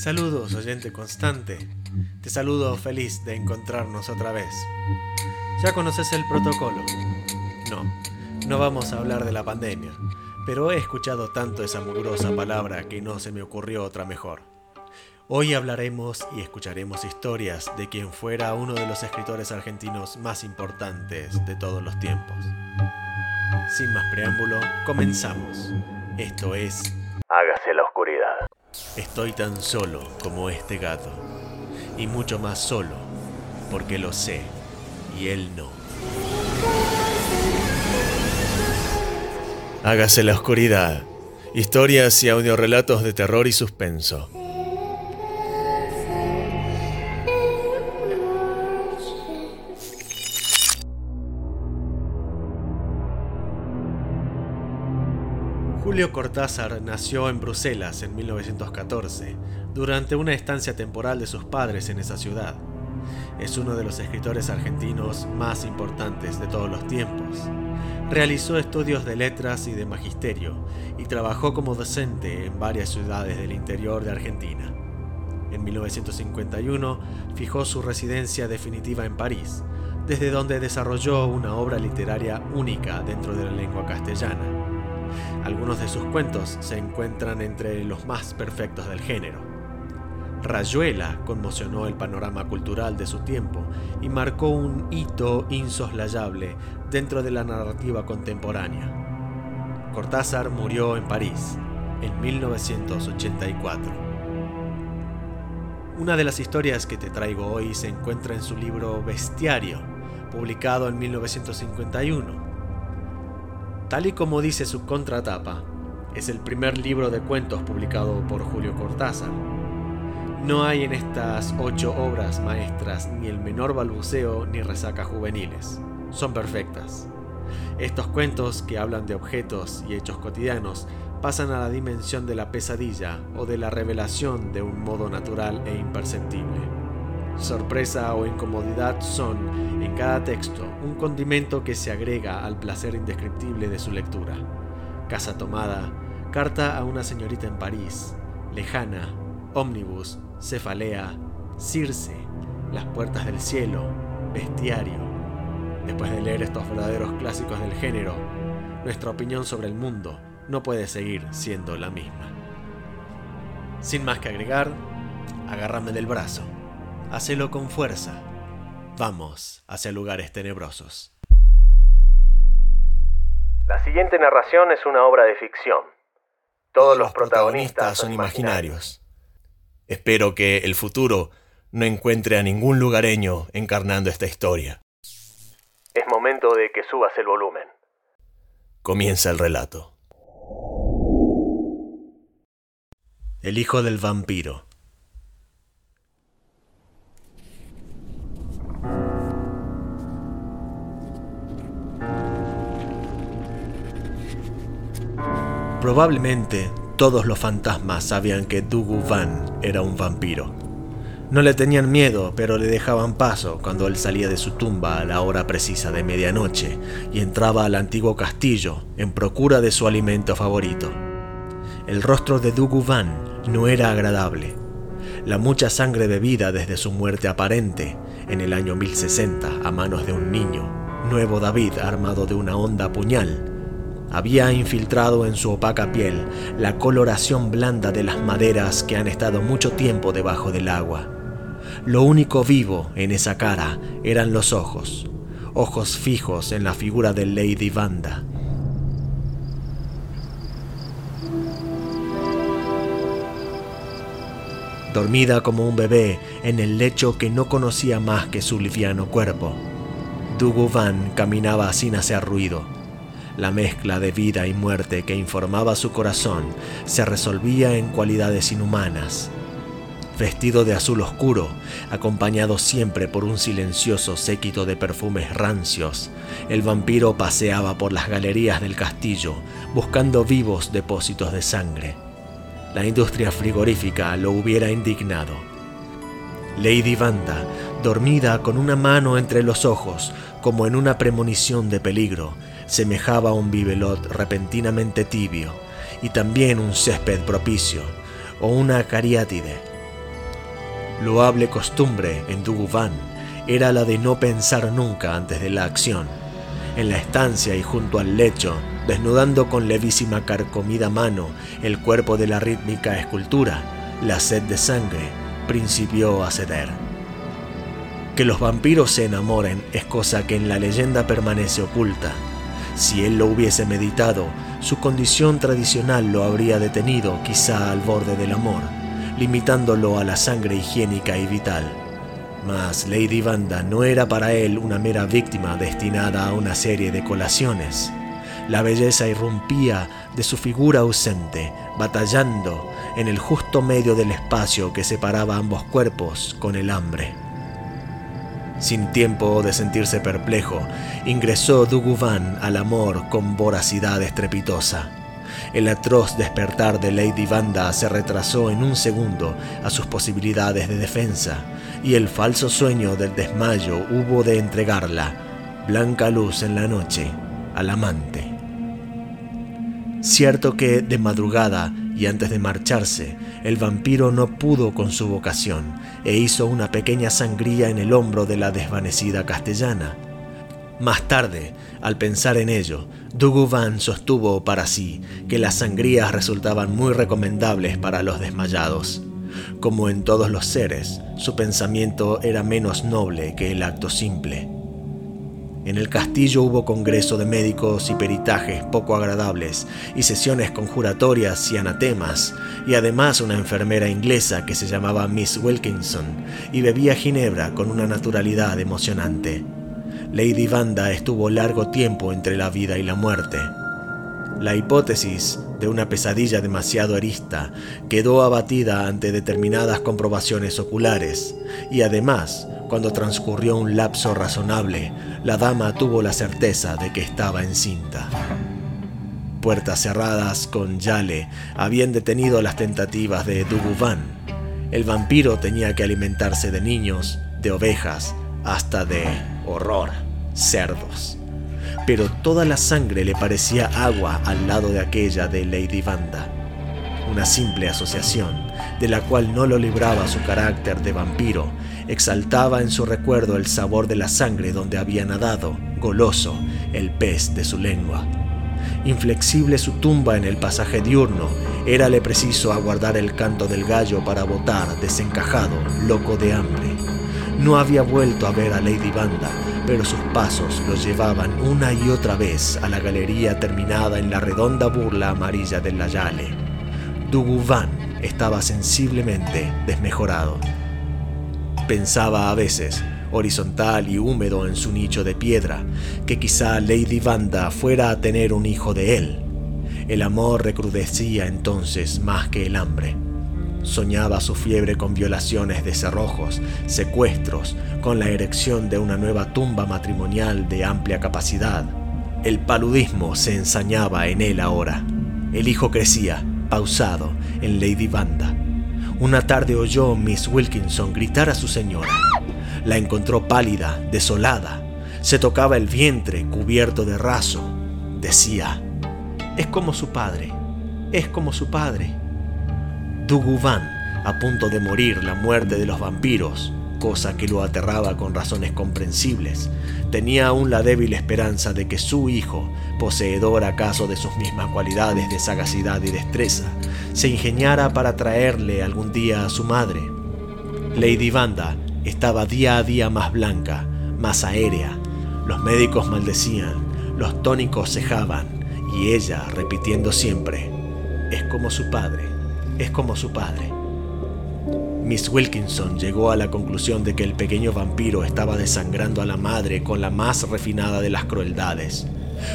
Saludos, oyente constante. Te saludo feliz de encontrarnos otra vez. ¿Ya conoces el protocolo? No, no vamos a hablar de la pandemia, pero he escuchado tanto esa mugrosa palabra que no se me ocurrió otra mejor. Hoy hablaremos y escucharemos historias de quien fuera uno de los escritores argentinos más importantes de todos los tiempos. Sin más preámbulo, comenzamos. Esto es Hágase la oscuridad. Estoy tan solo como este gato, y mucho más solo, porque lo sé, y él no. Hágase la oscuridad. Historias y audiorelatos de terror y suspenso. Julio Cortázar nació en Bruselas en 1914, durante una estancia temporal de sus padres en esa ciudad. Es uno de los escritores argentinos más importantes de todos los tiempos. Realizó estudios de letras y de magisterio y trabajó como docente en varias ciudades del interior de Argentina. En 1951 fijó su residencia definitiva en París, desde donde desarrolló una obra literaria única dentro de la lengua castellana. Algunos de sus cuentos se encuentran entre los más perfectos del género. Rayuela conmocionó el panorama cultural de su tiempo y marcó un hito insoslayable dentro de la narrativa contemporánea. Cortázar murió en París en 1984. Una de las historias que te traigo hoy se encuentra en su libro Bestiario, publicado en 1951 Tal y como dice su contratapa, es el primer libro de cuentos publicado por Julio Cortázar. No hay en estas ocho obras maestras ni el menor balbuceo ni resaca juveniles. Son perfectas. Estos cuentos, que hablan de objetos y hechos cotidianos, pasan a la dimensión de la pesadilla o de la revelación de un modo natural e imperceptible. Sorpresa o incomodidad son, en cada texto, un condimento que se agrega al placer indescriptible de su lectura. Casa tomada, carta a una señorita en París, lejana, ómnibus, cefalea, circe, las puertas del cielo, bestiario. Después de leer estos verdaderos clásicos del género, nuestra opinión sobre el mundo no puede seguir siendo la misma. Sin más que agregar, agárrame del brazo. Hacelo con fuerza. Vamos hacia lugares tenebrosos. La siguiente narración es una obra de ficción. Todos los protagonistas son imaginarios. Espero que el futuro no encuentre a ningún lugareño encarnando esta historia. Es momento de que subas el volumen. Comienza el relato. El hijo del vampiro. Probablemente todos los fantasmas sabían que Dugu Van era un vampiro. No le tenían miedo, pero le dejaban paso cuando él salía de su tumba a la hora precisa de medianoche y entraba al antiguo castillo en procura de su alimento favorito. El rostro de Dugu Van no era agradable. La mucha sangre bebida desde su muerte aparente en el año 1060 a manos de un niño, nuevo David armado de una honda puñal, había infiltrado en su opaca piel la coloración blanda de las maderas que han estado mucho tiempo debajo del agua. Lo único vivo en esa cara eran los ojos, ojos fijos en la figura de Lady Vanda. Dormida como un bebé en el lecho que no conocía más que su liviano cuerpo, Dugu Van caminaba sin hacer ruido la mezcla de vida y muerte que informaba su corazón se resolvía en cualidades inhumanas. Vestido de azul oscuro, acompañado siempre por un silencioso séquito de perfumes rancios, el vampiro paseaba por las galerías del castillo buscando vivos depósitos de sangre. La industria frigorífica lo hubiera indignado. Lady Vanda, dormida con una mano entre los ojos, como en una premonición de peligro, semejaba un bibelot repentinamente tibio y también un césped propicio o una cariátide. Loable costumbre en Duguvan era la de no pensar nunca antes de la acción. En la estancia y junto al lecho, desnudando con levísima carcomida mano el cuerpo de la rítmica escultura, la sed de sangre principió a ceder. Que los vampiros se enamoren es cosa que en la leyenda permanece oculta. Si él lo hubiese meditado, su condición tradicional lo habría detenido quizá al borde del amor, limitándolo a la sangre higiénica y vital. Mas Lady Vanda no era para él una mera víctima destinada a una serie de colaciones. La belleza irrumpía de su figura ausente, batallando en el justo medio del espacio que separaba ambos cuerpos con el hambre. Sin tiempo de sentirse perplejo, ingresó Duguvan al amor con voracidad estrepitosa. El atroz despertar de Lady Vanda se retrasó en un segundo a sus posibilidades de defensa, y el falso sueño del desmayo hubo de entregarla, blanca luz en la noche, al amante. Cierto que de madrugada y antes de marcharse, el vampiro no pudo con su vocación e hizo una pequeña sangría en el hombro de la desvanecida castellana. Más tarde, al pensar en ello, Duguvan sostuvo para sí que las sangrías resultaban muy recomendables para los desmayados. Como en todos los seres, su pensamiento era menos noble que el acto simple. En el castillo hubo congreso de médicos y peritajes poco agradables, y sesiones conjuratorias y anatemas, y además una enfermera inglesa que se llamaba Miss Wilkinson y bebía ginebra con una naturalidad emocionante. Lady Vanda estuvo largo tiempo entre la vida y la muerte. La hipótesis de una pesadilla demasiado arista quedó abatida ante determinadas comprobaciones oculares, y además cuando transcurrió un lapso razonable, la dama tuvo la certeza de que estaba encinta. Puertas cerradas con Yale habían detenido las tentativas de Duguvan. El vampiro tenía que alimentarse de niños, de ovejas, hasta de horror, cerdos. Pero toda la sangre le parecía agua al lado de aquella de Lady Vanda. Una simple asociación, de la cual no lo libraba su carácter de vampiro, exaltaba en su recuerdo el sabor de la sangre donde había nadado, goloso, el pez de su lengua. Inflexible su tumba en el pasaje diurno, érale preciso aguardar el canto del gallo para votar, desencajado, loco de hambre. No había vuelto a ver a Lady Banda, pero sus pasos los llevaban una y otra vez a la galería terminada en la redonda burla amarilla del Layale. Duguvan estaba sensiblemente desmejorado. Pensaba a veces, horizontal y húmedo en su nicho de piedra, que quizá Lady Vanda fuera a tener un hijo de él. El amor recrudecía entonces más que el hambre. Soñaba su fiebre con violaciones de cerrojos, secuestros, con la erección de una nueva tumba matrimonial de amplia capacidad. El paludismo se ensañaba en él ahora. El hijo crecía, pausado, en Lady Vanda una tarde oyó Miss Wilkinson gritar a su señora. La encontró pálida, desolada. Se tocaba el vientre cubierto de raso. Decía, es como su padre, es como su padre. Duguvan, a punto de morir la muerte de los vampiros, cosa que lo aterraba con razones comprensibles, tenía aún la débil esperanza de que su hijo, poseedor acaso de sus mismas cualidades de sagacidad y destreza, se ingeniara para traerle algún día a su madre. Lady Vanda estaba día a día más blanca, más aérea. Los médicos maldecían, los tónicos cejaban, y ella repitiendo siempre, es como su padre, es como su padre. Miss Wilkinson llegó a la conclusión de que el pequeño vampiro estaba desangrando a la madre con la más refinada de las crueldades.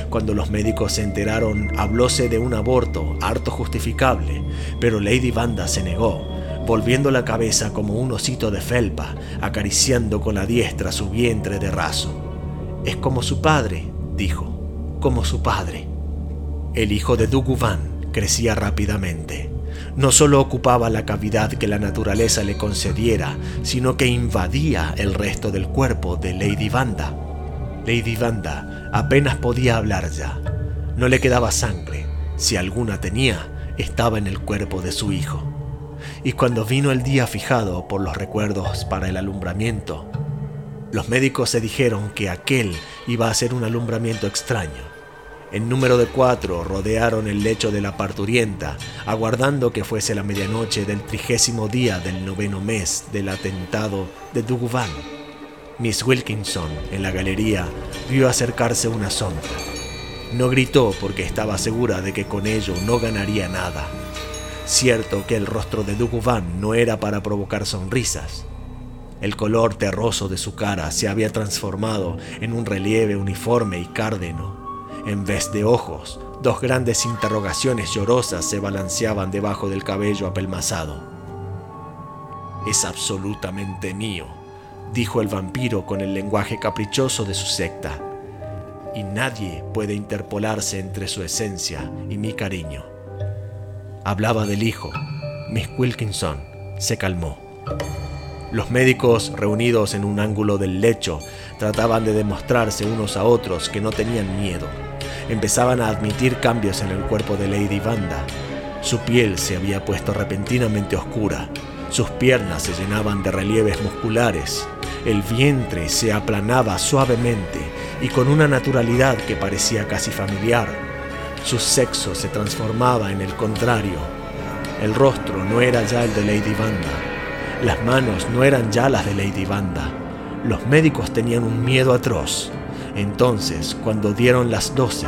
Cuando los médicos se enteraron, hablóse de un aborto harto justificable, pero Lady Vanda se negó, volviendo la cabeza como un osito de felpa, acariciando con la diestra su vientre de raso. Es como su padre, dijo, como su padre. El hijo de Duguvan crecía rápidamente no solo ocupaba la cavidad que la naturaleza le concediera, sino que invadía el resto del cuerpo de Lady Vanda. Lady Vanda apenas podía hablar ya. No le quedaba sangre. Si alguna tenía, estaba en el cuerpo de su hijo. y cuando vino el día fijado por los recuerdos para el alumbramiento, los médicos se dijeron que aquel iba a ser un alumbramiento extraño. En número de cuatro rodearon el lecho de la parturienta, aguardando que fuese la medianoche del trigésimo día del noveno mes del atentado de Duguvan. Miss Wilkinson, en la galería, vio acercarse una sombra. No gritó porque estaba segura de que con ello no ganaría nada. Cierto que el rostro de Duguvan no era para provocar sonrisas. El color terroso de su cara se había transformado en un relieve uniforme y cárdeno en vez de ojos, dos grandes interrogaciones llorosas se balanceaban debajo del cabello apelmazado. Es absolutamente mío, dijo el vampiro con el lenguaje caprichoso de su secta, y nadie puede interpolarse entre su esencia y mi cariño. Hablaba del hijo. Miss Wilkinson se calmó. Los médicos, reunidos en un ángulo del lecho, trataban de demostrarse unos a otros que no tenían miedo empezaban a admitir cambios en el cuerpo de Lady Vanda. Su piel se había puesto repentinamente oscura, sus piernas se llenaban de relieves musculares, el vientre se aplanaba suavemente y con una naturalidad que parecía casi familiar. Su sexo se transformaba en el contrario. El rostro no era ya el de Lady Vanda. Las manos no eran ya las de Lady Vanda. Los médicos tenían un miedo atroz. Entonces, cuando dieron las doce,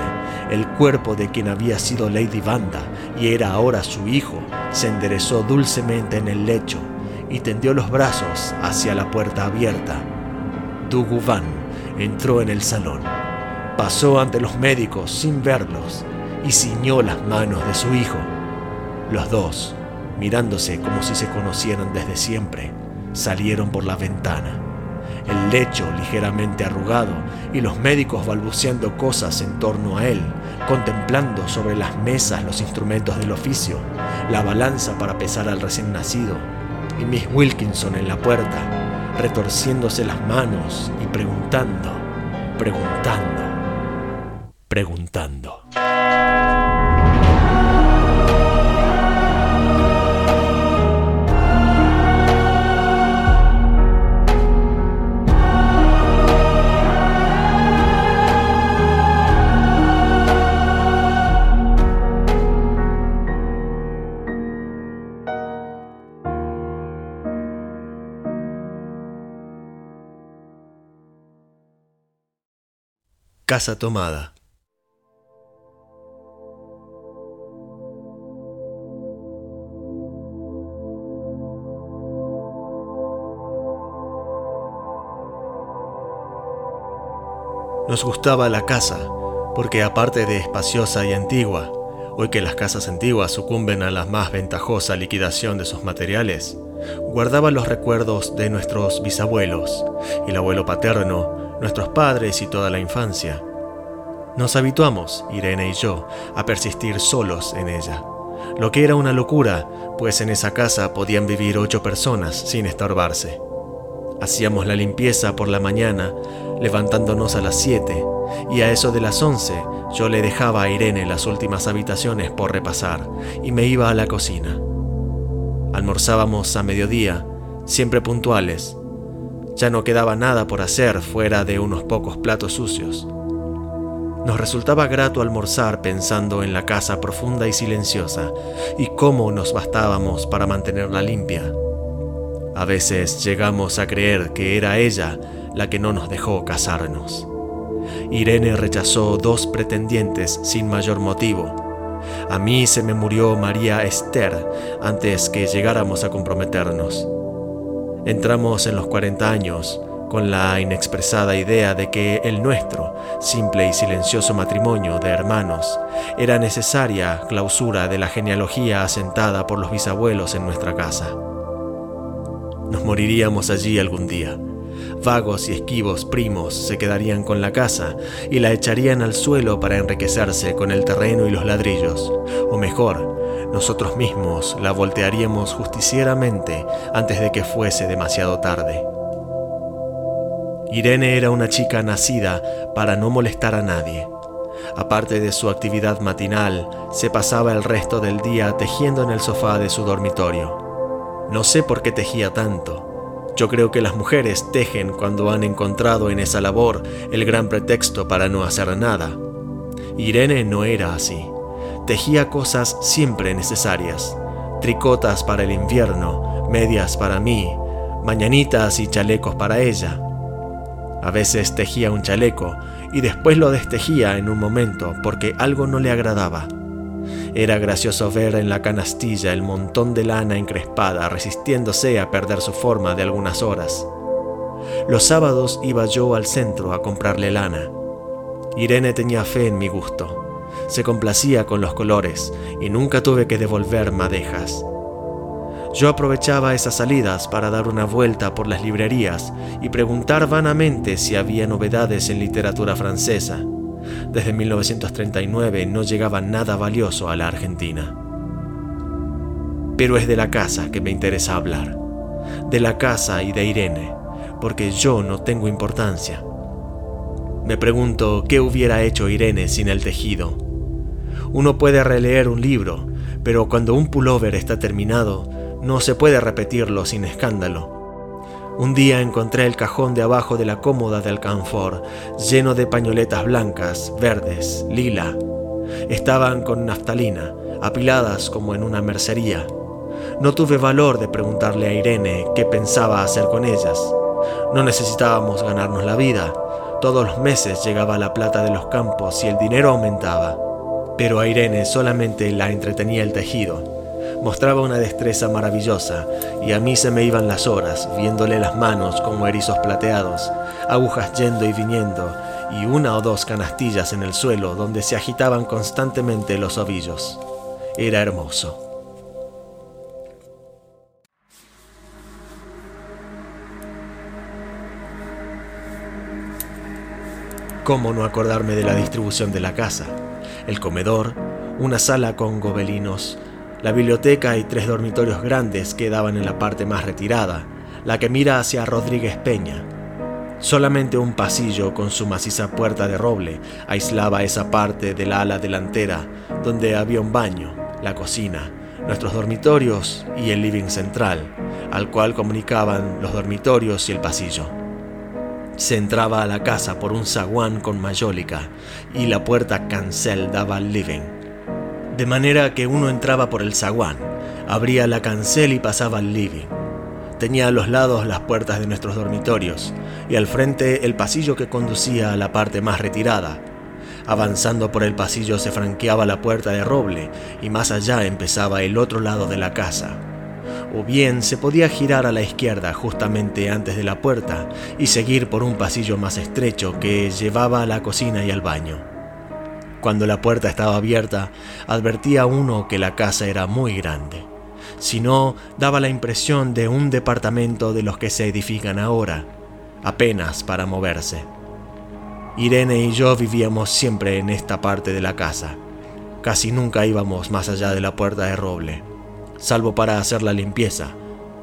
el cuerpo de quien había sido Lady Vanda y era ahora su hijo se enderezó dulcemente en el lecho y tendió los brazos hacia la puerta abierta. Dugu Van entró en el salón, pasó ante los médicos sin verlos y ciñó las manos de su hijo. Los dos, mirándose como si se conocieran desde siempre, salieron por la ventana el lecho ligeramente arrugado y los médicos balbuceando cosas en torno a él, contemplando sobre las mesas los instrumentos del oficio, la balanza para pesar al recién nacido, y Miss Wilkinson en la puerta, retorciéndose las manos y preguntando, preguntando, preguntando. Casa tomada. Nos gustaba la casa, porque aparte de espaciosa y antigua, hoy que las casas antiguas sucumben a la más ventajosa liquidación de sus materiales, guardaba los recuerdos de nuestros bisabuelos el abuelo paterno nuestros padres y toda la infancia. Nos habituamos, Irene y yo, a persistir solos en ella, lo que era una locura, pues en esa casa podían vivir ocho personas sin estorbarse. Hacíamos la limpieza por la mañana, levantándonos a las siete, y a eso de las once yo le dejaba a Irene las últimas habitaciones por repasar y me iba a la cocina. Almorzábamos a mediodía, siempre puntuales, ya no quedaba nada por hacer fuera de unos pocos platos sucios. Nos resultaba grato almorzar pensando en la casa profunda y silenciosa y cómo nos bastábamos para mantenerla limpia. A veces llegamos a creer que era ella la que no nos dejó casarnos. Irene rechazó dos pretendientes sin mayor motivo. A mí se me murió María Esther antes que llegáramos a comprometernos. Entramos en los 40 años con la inexpresada idea de que el nuestro, simple y silencioso matrimonio de hermanos, era necesaria clausura de la genealogía asentada por los bisabuelos en nuestra casa. Nos moriríamos allí algún día. Vagos y esquivos primos se quedarían con la casa y la echarían al suelo para enriquecerse con el terreno y los ladrillos, o mejor, nosotros mismos la voltearíamos justicieramente antes de que fuese demasiado tarde. Irene era una chica nacida para no molestar a nadie. Aparte de su actividad matinal, se pasaba el resto del día tejiendo en el sofá de su dormitorio. No sé por qué tejía tanto. Yo creo que las mujeres tejen cuando han encontrado en esa labor el gran pretexto para no hacer nada. Irene no era así. Tejía cosas siempre necesarias. Tricotas para el invierno, medias para mí, mañanitas y chalecos para ella. A veces tejía un chaleco y después lo destejía en un momento porque algo no le agradaba. Era gracioso ver en la canastilla el montón de lana encrespada resistiéndose a perder su forma de algunas horas. Los sábados iba yo al centro a comprarle lana. Irene tenía fe en mi gusto. Se complacía con los colores y nunca tuve que devolver madejas. Yo aprovechaba esas salidas para dar una vuelta por las librerías y preguntar vanamente si había novedades en literatura francesa. Desde 1939 no llegaba nada valioso a la Argentina. Pero es de la casa que me interesa hablar. De la casa y de Irene, porque yo no tengo importancia. Me pregunto qué hubiera hecho Irene sin el tejido. Uno puede releer un libro, pero cuando un pullover está terminado, no se puede repetirlo sin escándalo. Un día encontré el cajón de abajo de la cómoda del canfor, lleno de pañoletas blancas, verdes, lila. Estaban con naftalina, apiladas como en una mercería. No tuve valor de preguntarle a Irene qué pensaba hacer con ellas. No necesitábamos ganarnos la vida. Todos los meses llegaba la plata de los campos y el dinero aumentaba. Pero a Irene solamente la entretenía el tejido Mostraba una destreza maravillosa y a mí se me iban las horas viéndole las manos como erizos plateados, agujas yendo y viniendo y una o dos canastillas en el suelo donde se agitaban constantemente los ovillos. Era hermoso. ¿Cómo no acordarme de la distribución de la casa? El comedor, una sala con gobelinos, la biblioteca y tres dormitorios grandes quedaban en la parte más retirada, la que mira hacia Rodríguez Peña. Solamente un pasillo con su maciza puerta de roble aislaba esa parte del ala delantera donde había un baño, la cocina, nuestros dormitorios y el living central, al cual comunicaban los dormitorios y el pasillo. Se entraba a la casa por un zaguán con mayólica y la puerta cancel daba al living de manera que uno entraba por el zaguán, abría la cancel y pasaba al living. Tenía a los lados las puertas de nuestros dormitorios y al frente el pasillo que conducía a la parte más retirada. Avanzando por el pasillo se franqueaba la puerta de roble y más allá empezaba el otro lado de la casa. O bien se podía girar a la izquierda justamente antes de la puerta y seguir por un pasillo más estrecho que llevaba a la cocina y al baño. Cuando la puerta estaba abierta, advertía uno que la casa era muy grande. Si no, daba la impresión de un departamento de los que se edifican ahora, apenas para moverse. Irene y yo vivíamos siempre en esta parte de la casa. Casi nunca íbamos más allá de la puerta de roble, salvo para hacer la limpieza,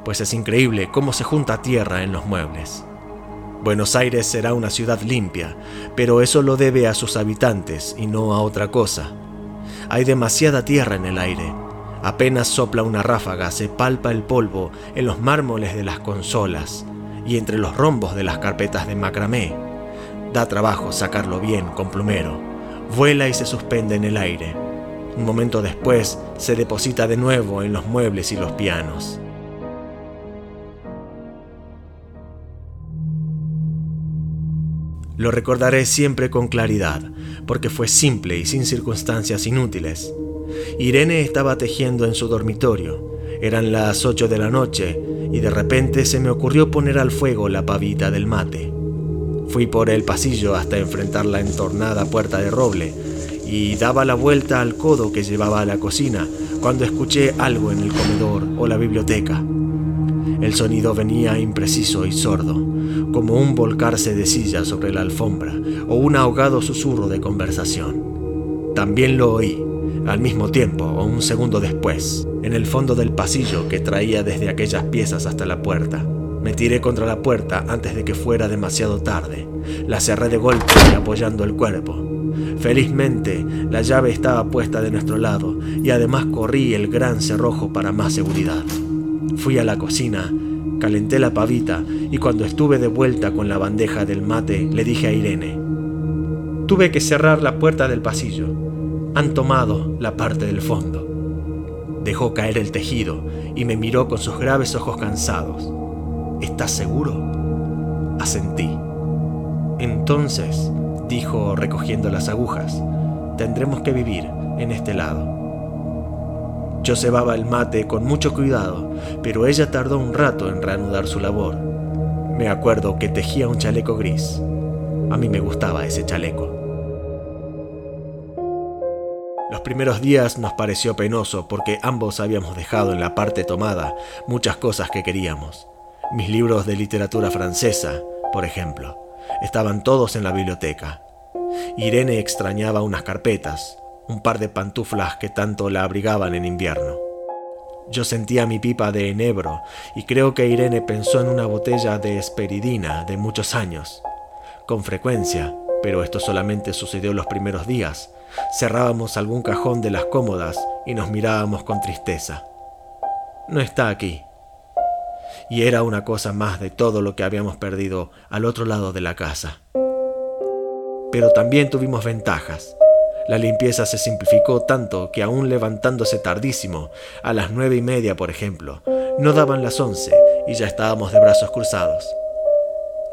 pues es increíble cómo se junta tierra en los muebles. Buenos Aires será una ciudad limpia, pero eso lo debe a sus habitantes y no a otra cosa. Hay demasiada tierra en el aire. Apenas sopla una ráfaga, se palpa el polvo en los mármoles de las consolas y entre los rombos de las carpetas de macramé. Da trabajo sacarlo bien con plumero. Vuela y se suspende en el aire. Un momento después se deposita de nuevo en los muebles y los pianos. Lo recordaré siempre con claridad, porque fue simple y sin circunstancias inútiles. Irene estaba tejiendo en su dormitorio. Eran las ocho de la noche y de repente se me ocurrió poner al fuego la pavita del mate. Fui por el pasillo hasta enfrentar la entornada puerta de roble y daba la vuelta al codo que llevaba a la cocina cuando escuché algo en el comedor o la biblioteca. El sonido venía impreciso y sordo como un volcarse de silla sobre la alfombra o un ahogado susurro de conversación. También lo oí, al mismo tiempo o un segundo después, en el fondo del pasillo que traía desde aquellas piezas hasta la puerta. Me tiré contra la puerta antes de que fuera demasiado tarde. La cerré de golpe y apoyando el cuerpo. Felizmente, la llave estaba puesta de nuestro lado y además corrí el gran cerrojo para más seguridad. Fui a la cocina, calenté la pavita y cuando estuve de vuelta con la bandeja del mate le dije a Irene, tuve que cerrar la puerta del pasillo. Han tomado la parte del fondo. Dejó caer el tejido y me miró con sus graves ojos cansados. ¿Estás seguro? Asentí. Entonces, dijo recogiendo las agujas, tendremos que vivir en este lado. Yo cebaba el mate con mucho cuidado, pero ella tardó un rato en reanudar su labor. Me acuerdo que tejía un chaleco gris. A mí me gustaba ese chaleco. Los primeros días nos pareció penoso porque ambos habíamos dejado en la parte tomada muchas cosas que queríamos. Mis libros de literatura francesa, por ejemplo, estaban todos en la biblioteca. Irene extrañaba unas carpetas, un par de pantuflas que tanto la abrigaban en invierno. Yo sentía mi pipa de enebro y creo que Irene pensó en una botella de esperidina de muchos años. Con frecuencia, pero esto solamente sucedió los primeros días, cerrábamos algún cajón de las cómodas y nos mirábamos con tristeza. No está aquí. Y era una cosa más de todo lo que habíamos perdido al otro lado de la casa. Pero también tuvimos ventajas. La limpieza se simplificó tanto que aún levantándose tardísimo, a las nueve y media por ejemplo, no daban las once y ya estábamos de brazos cruzados.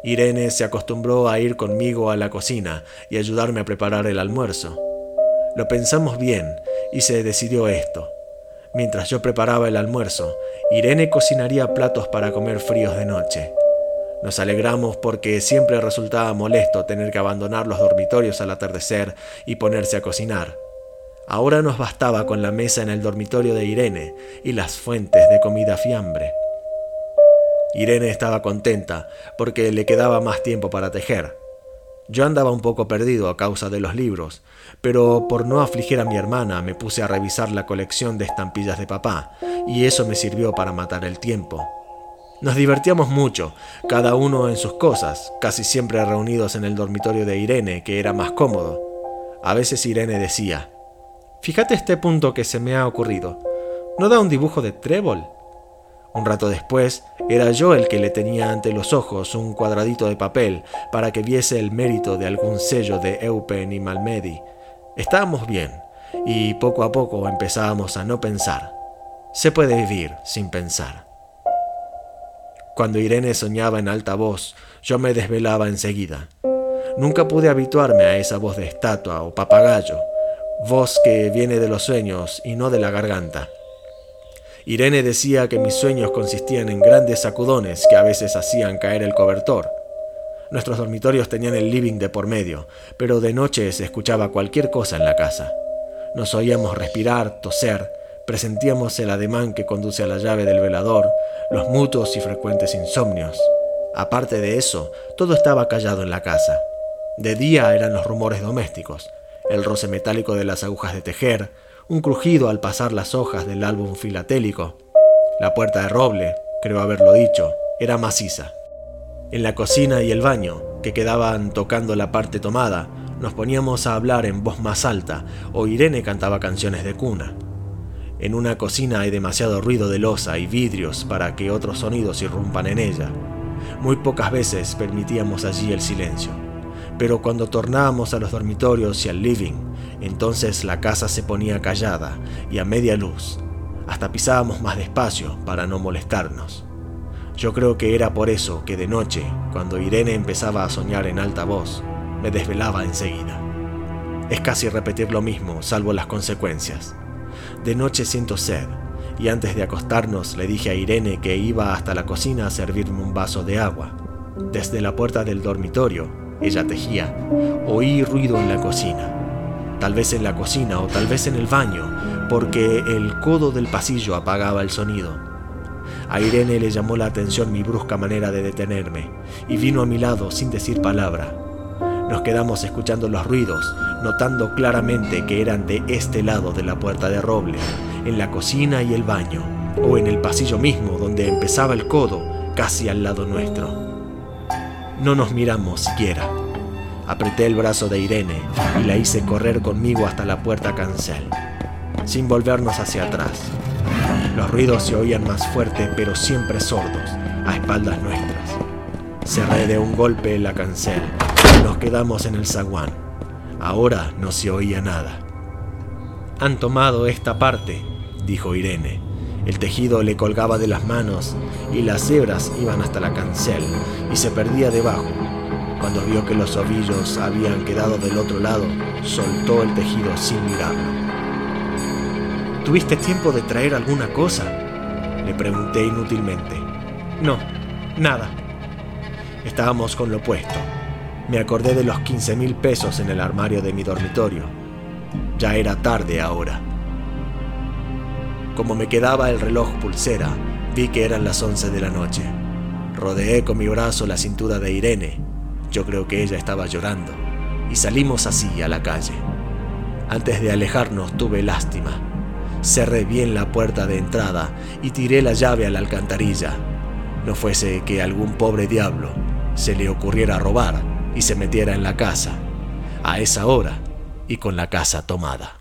Irene se acostumbró a ir conmigo a la cocina y ayudarme a preparar el almuerzo. Lo pensamos bien y se decidió esto. Mientras yo preparaba el almuerzo, Irene cocinaría platos para comer fríos de noche. Nos alegramos porque siempre resultaba molesto tener que abandonar los dormitorios al atardecer y ponerse a cocinar. Ahora nos bastaba con la mesa en el dormitorio de Irene y las fuentes de comida fiambre. Irene estaba contenta porque le quedaba más tiempo para tejer. Yo andaba un poco perdido a causa de los libros, pero por no afligir a mi hermana me puse a revisar la colección de estampillas de papá, y eso me sirvió para matar el tiempo. Nos divertíamos mucho, cada uno en sus cosas, casi siempre reunidos en el dormitorio de Irene, que era más cómodo. A veces Irene decía, Fíjate este punto que se me ha ocurrido. ¿No da un dibujo de trébol? Un rato después, era yo el que le tenía ante los ojos un cuadradito de papel para que viese el mérito de algún sello de Eupen y Malmedy. Estábamos bien, y poco a poco empezábamos a no pensar. Se puede vivir sin pensar. Cuando Irene soñaba en alta voz, yo me desvelaba enseguida. Nunca pude habituarme a esa voz de estatua o papagayo, voz que viene de los sueños y no de la garganta. Irene decía que mis sueños consistían en grandes sacudones que a veces hacían caer el cobertor. Nuestros dormitorios tenían el living de por medio, pero de noche se escuchaba cualquier cosa en la casa. Nos oíamos respirar, toser, presentíamos el ademán que conduce a la llave del velador, los mutuos y frecuentes insomnios. Aparte de eso, todo estaba callado en la casa. De día eran los rumores domésticos, el roce metálico de las agujas de tejer, un crujido al pasar las hojas del álbum filatélico. La puerta de roble, creo haberlo dicho, era maciza. En la cocina y el baño, que quedaban tocando la parte tomada, nos poníamos a hablar en voz más alta o Irene cantaba canciones de cuna. En una cocina hay demasiado ruido de losa y vidrios para que otros sonidos irrumpan en ella. Muy pocas veces permitíamos allí el silencio. Pero cuando tornábamos a los dormitorios y al living, entonces la casa se ponía callada y a media luz. Hasta pisábamos más despacio para no molestarnos. Yo creo que era por eso que de noche, cuando Irene empezaba a soñar en alta voz, me desvelaba enseguida. Es casi repetir lo mismo, salvo las consecuencias. De noche siento sed, y antes de acostarnos le dije a Irene que iba hasta la cocina a servirme un vaso de agua. Desde la puerta del dormitorio, ella tejía, oí ruido en la cocina. Tal vez en la cocina o tal vez en el baño, porque el codo del pasillo apagaba el sonido. A Irene le llamó la atención mi brusca manera de detenerme, y vino a mi lado sin decir palabra. Nos quedamos escuchando los ruidos, notando claramente que eran de este lado de la puerta de roble, en la cocina y el baño, o en el pasillo mismo donde empezaba el codo, casi al lado nuestro. No nos miramos siquiera. Apreté el brazo de Irene y la hice correr conmigo hasta la puerta cancel, sin volvernos hacia atrás. Los ruidos se oían más fuerte, pero siempre sordos, a espaldas nuestras. Cerré de un golpe la cancel. Nos quedamos en el zaguán. Ahora no se oía nada. Han tomado esta parte, dijo Irene. El tejido le colgaba de las manos y las hebras iban hasta la cancel y se perdía debajo. Cuando vio que los ovillos habían quedado del otro lado, soltó el tejido sin mirarlo. ¿Tuviste tiempo de traer alguna cosa? Le pregunté inútilmente. No, nada. Estábamos con lo puesto. Me acordé de los 15 mil pesos en el armario de mi dormitorio. Ya era tarde ahora. Como me quedaba el reloj pulsera, vi que eran las 11 de la noche. Rodeé con mi brazo la cintura de Irene. Yo creo que ella estaba llorando. Y salimos así a la calle. Antes de alejarnos tuve lástima. Cerré bien la puerta de entrada y tiré la llave a la alcantarilla. No fuese que algún pobre diablo se le ocurriera robar y se metiera en la casa, a esa hora y con la casa tomada.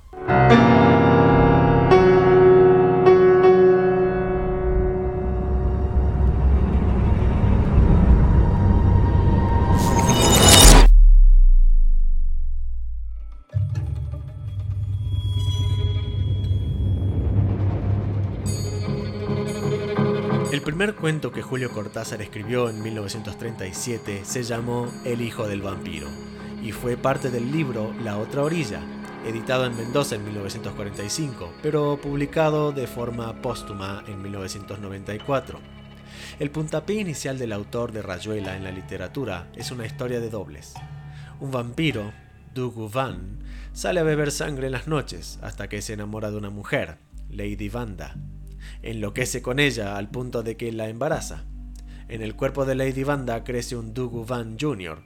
Julio Cortázar escribió en 1937 se llamó El hijo del vampiro y fue parte del libro La otra orilla, editado en Mendoza en 1945, pero publicado de forma póstuma en 1994. El puntapié inicial del autor de Rayuela en la literatura es una historia de dobles. Un vampiro, Dugu Van, sale a beber sangre en las noches hasta que se enamora de una mujer, Lady Vanda, enloquece con ella al punto de que la embaraza. En el cuerpo de Lady Vanda crece un Dugu Van Jr.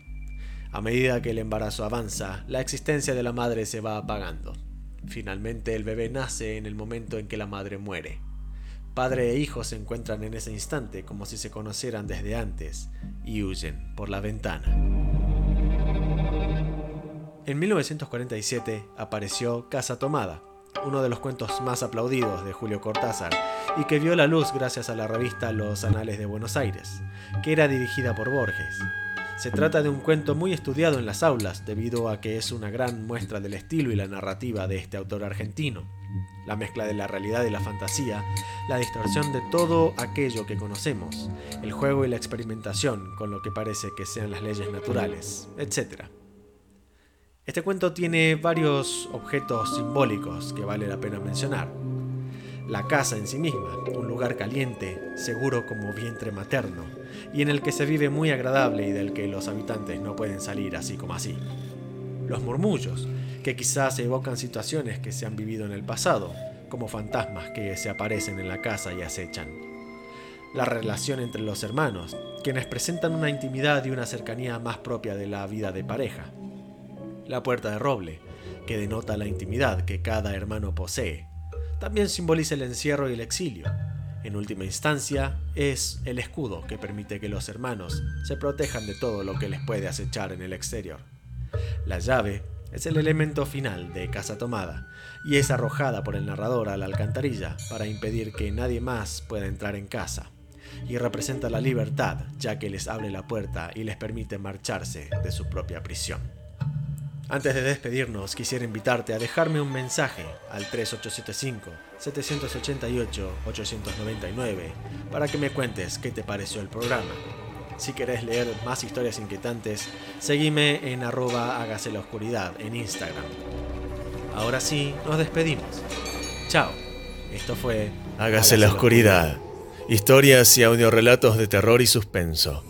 A medida que el embarazo avanza, la existencia de la madre se va apagando. Finalmente el bebé nace en el momento en que la madre muere. Padre e hijo se encuentran en ese instante como si se conocieran desde antes y huyen por la ventana. En 1947 apareció Casa Tomada, uno de los cuentos más aplaudidos de Julio Cortázar, y que vio la luz gracias a la revista Los Anales de Buenos Aires, que era dirigida por Borges. Se trata de un cuento muy estudiado en las aulas debido a que es una gran muestra del estilo y la narrativa de este autor argentino. La mezcla de la realidad y la fantasía, la distorsión de todo aquello que conocemos, el juego y la experimentación con lo que parece que sean las leyes naturales, etc. Este cuento tiene varios objetos simbólicos que vale la pena mencionar. La casa en sí misma, un lugar caliente, seguro como vientre materno, y en el que se vive muy agradable y del que los habitantes no pueden salir así como así. Los murmullos, que quizás evocan situaciones que se han vivido en el pasado, como fantasmas que se aparecen en la casa y acechan. La relación entre los hermanos, quienes presentan una intimidad y una cercanía más propia de la vida de pareja la puerta de roble, que denota la intimidad que cada hermano posee. También simboliza el encierro y el exilio. En última instancia, es el escudo que permite que los hermanos se protejan de todo lo que les puede acechar en el exterior. La llave es el elemento final de Casa Tomada y es arrojada por el narrador a la alcantarilla para impedir que nadie más pueda entrar en casa. Y representa la libertad, ya que les abre la puerta y les permite marcharse de su propia prisión. Antes de despedirnos, quisiera invitarte a dejarme un mensaje al 3875-788-899 para que me cuentes qué te pareció el programa. Si querés leer más historias inquietantes, seguime en arroba hágase la oscuridad en Instagram. Ahora sí, nos despedimos. Chao. Esto fue Hágase, la, oscuridad. Historias y audiorelatos de terror y suspenso.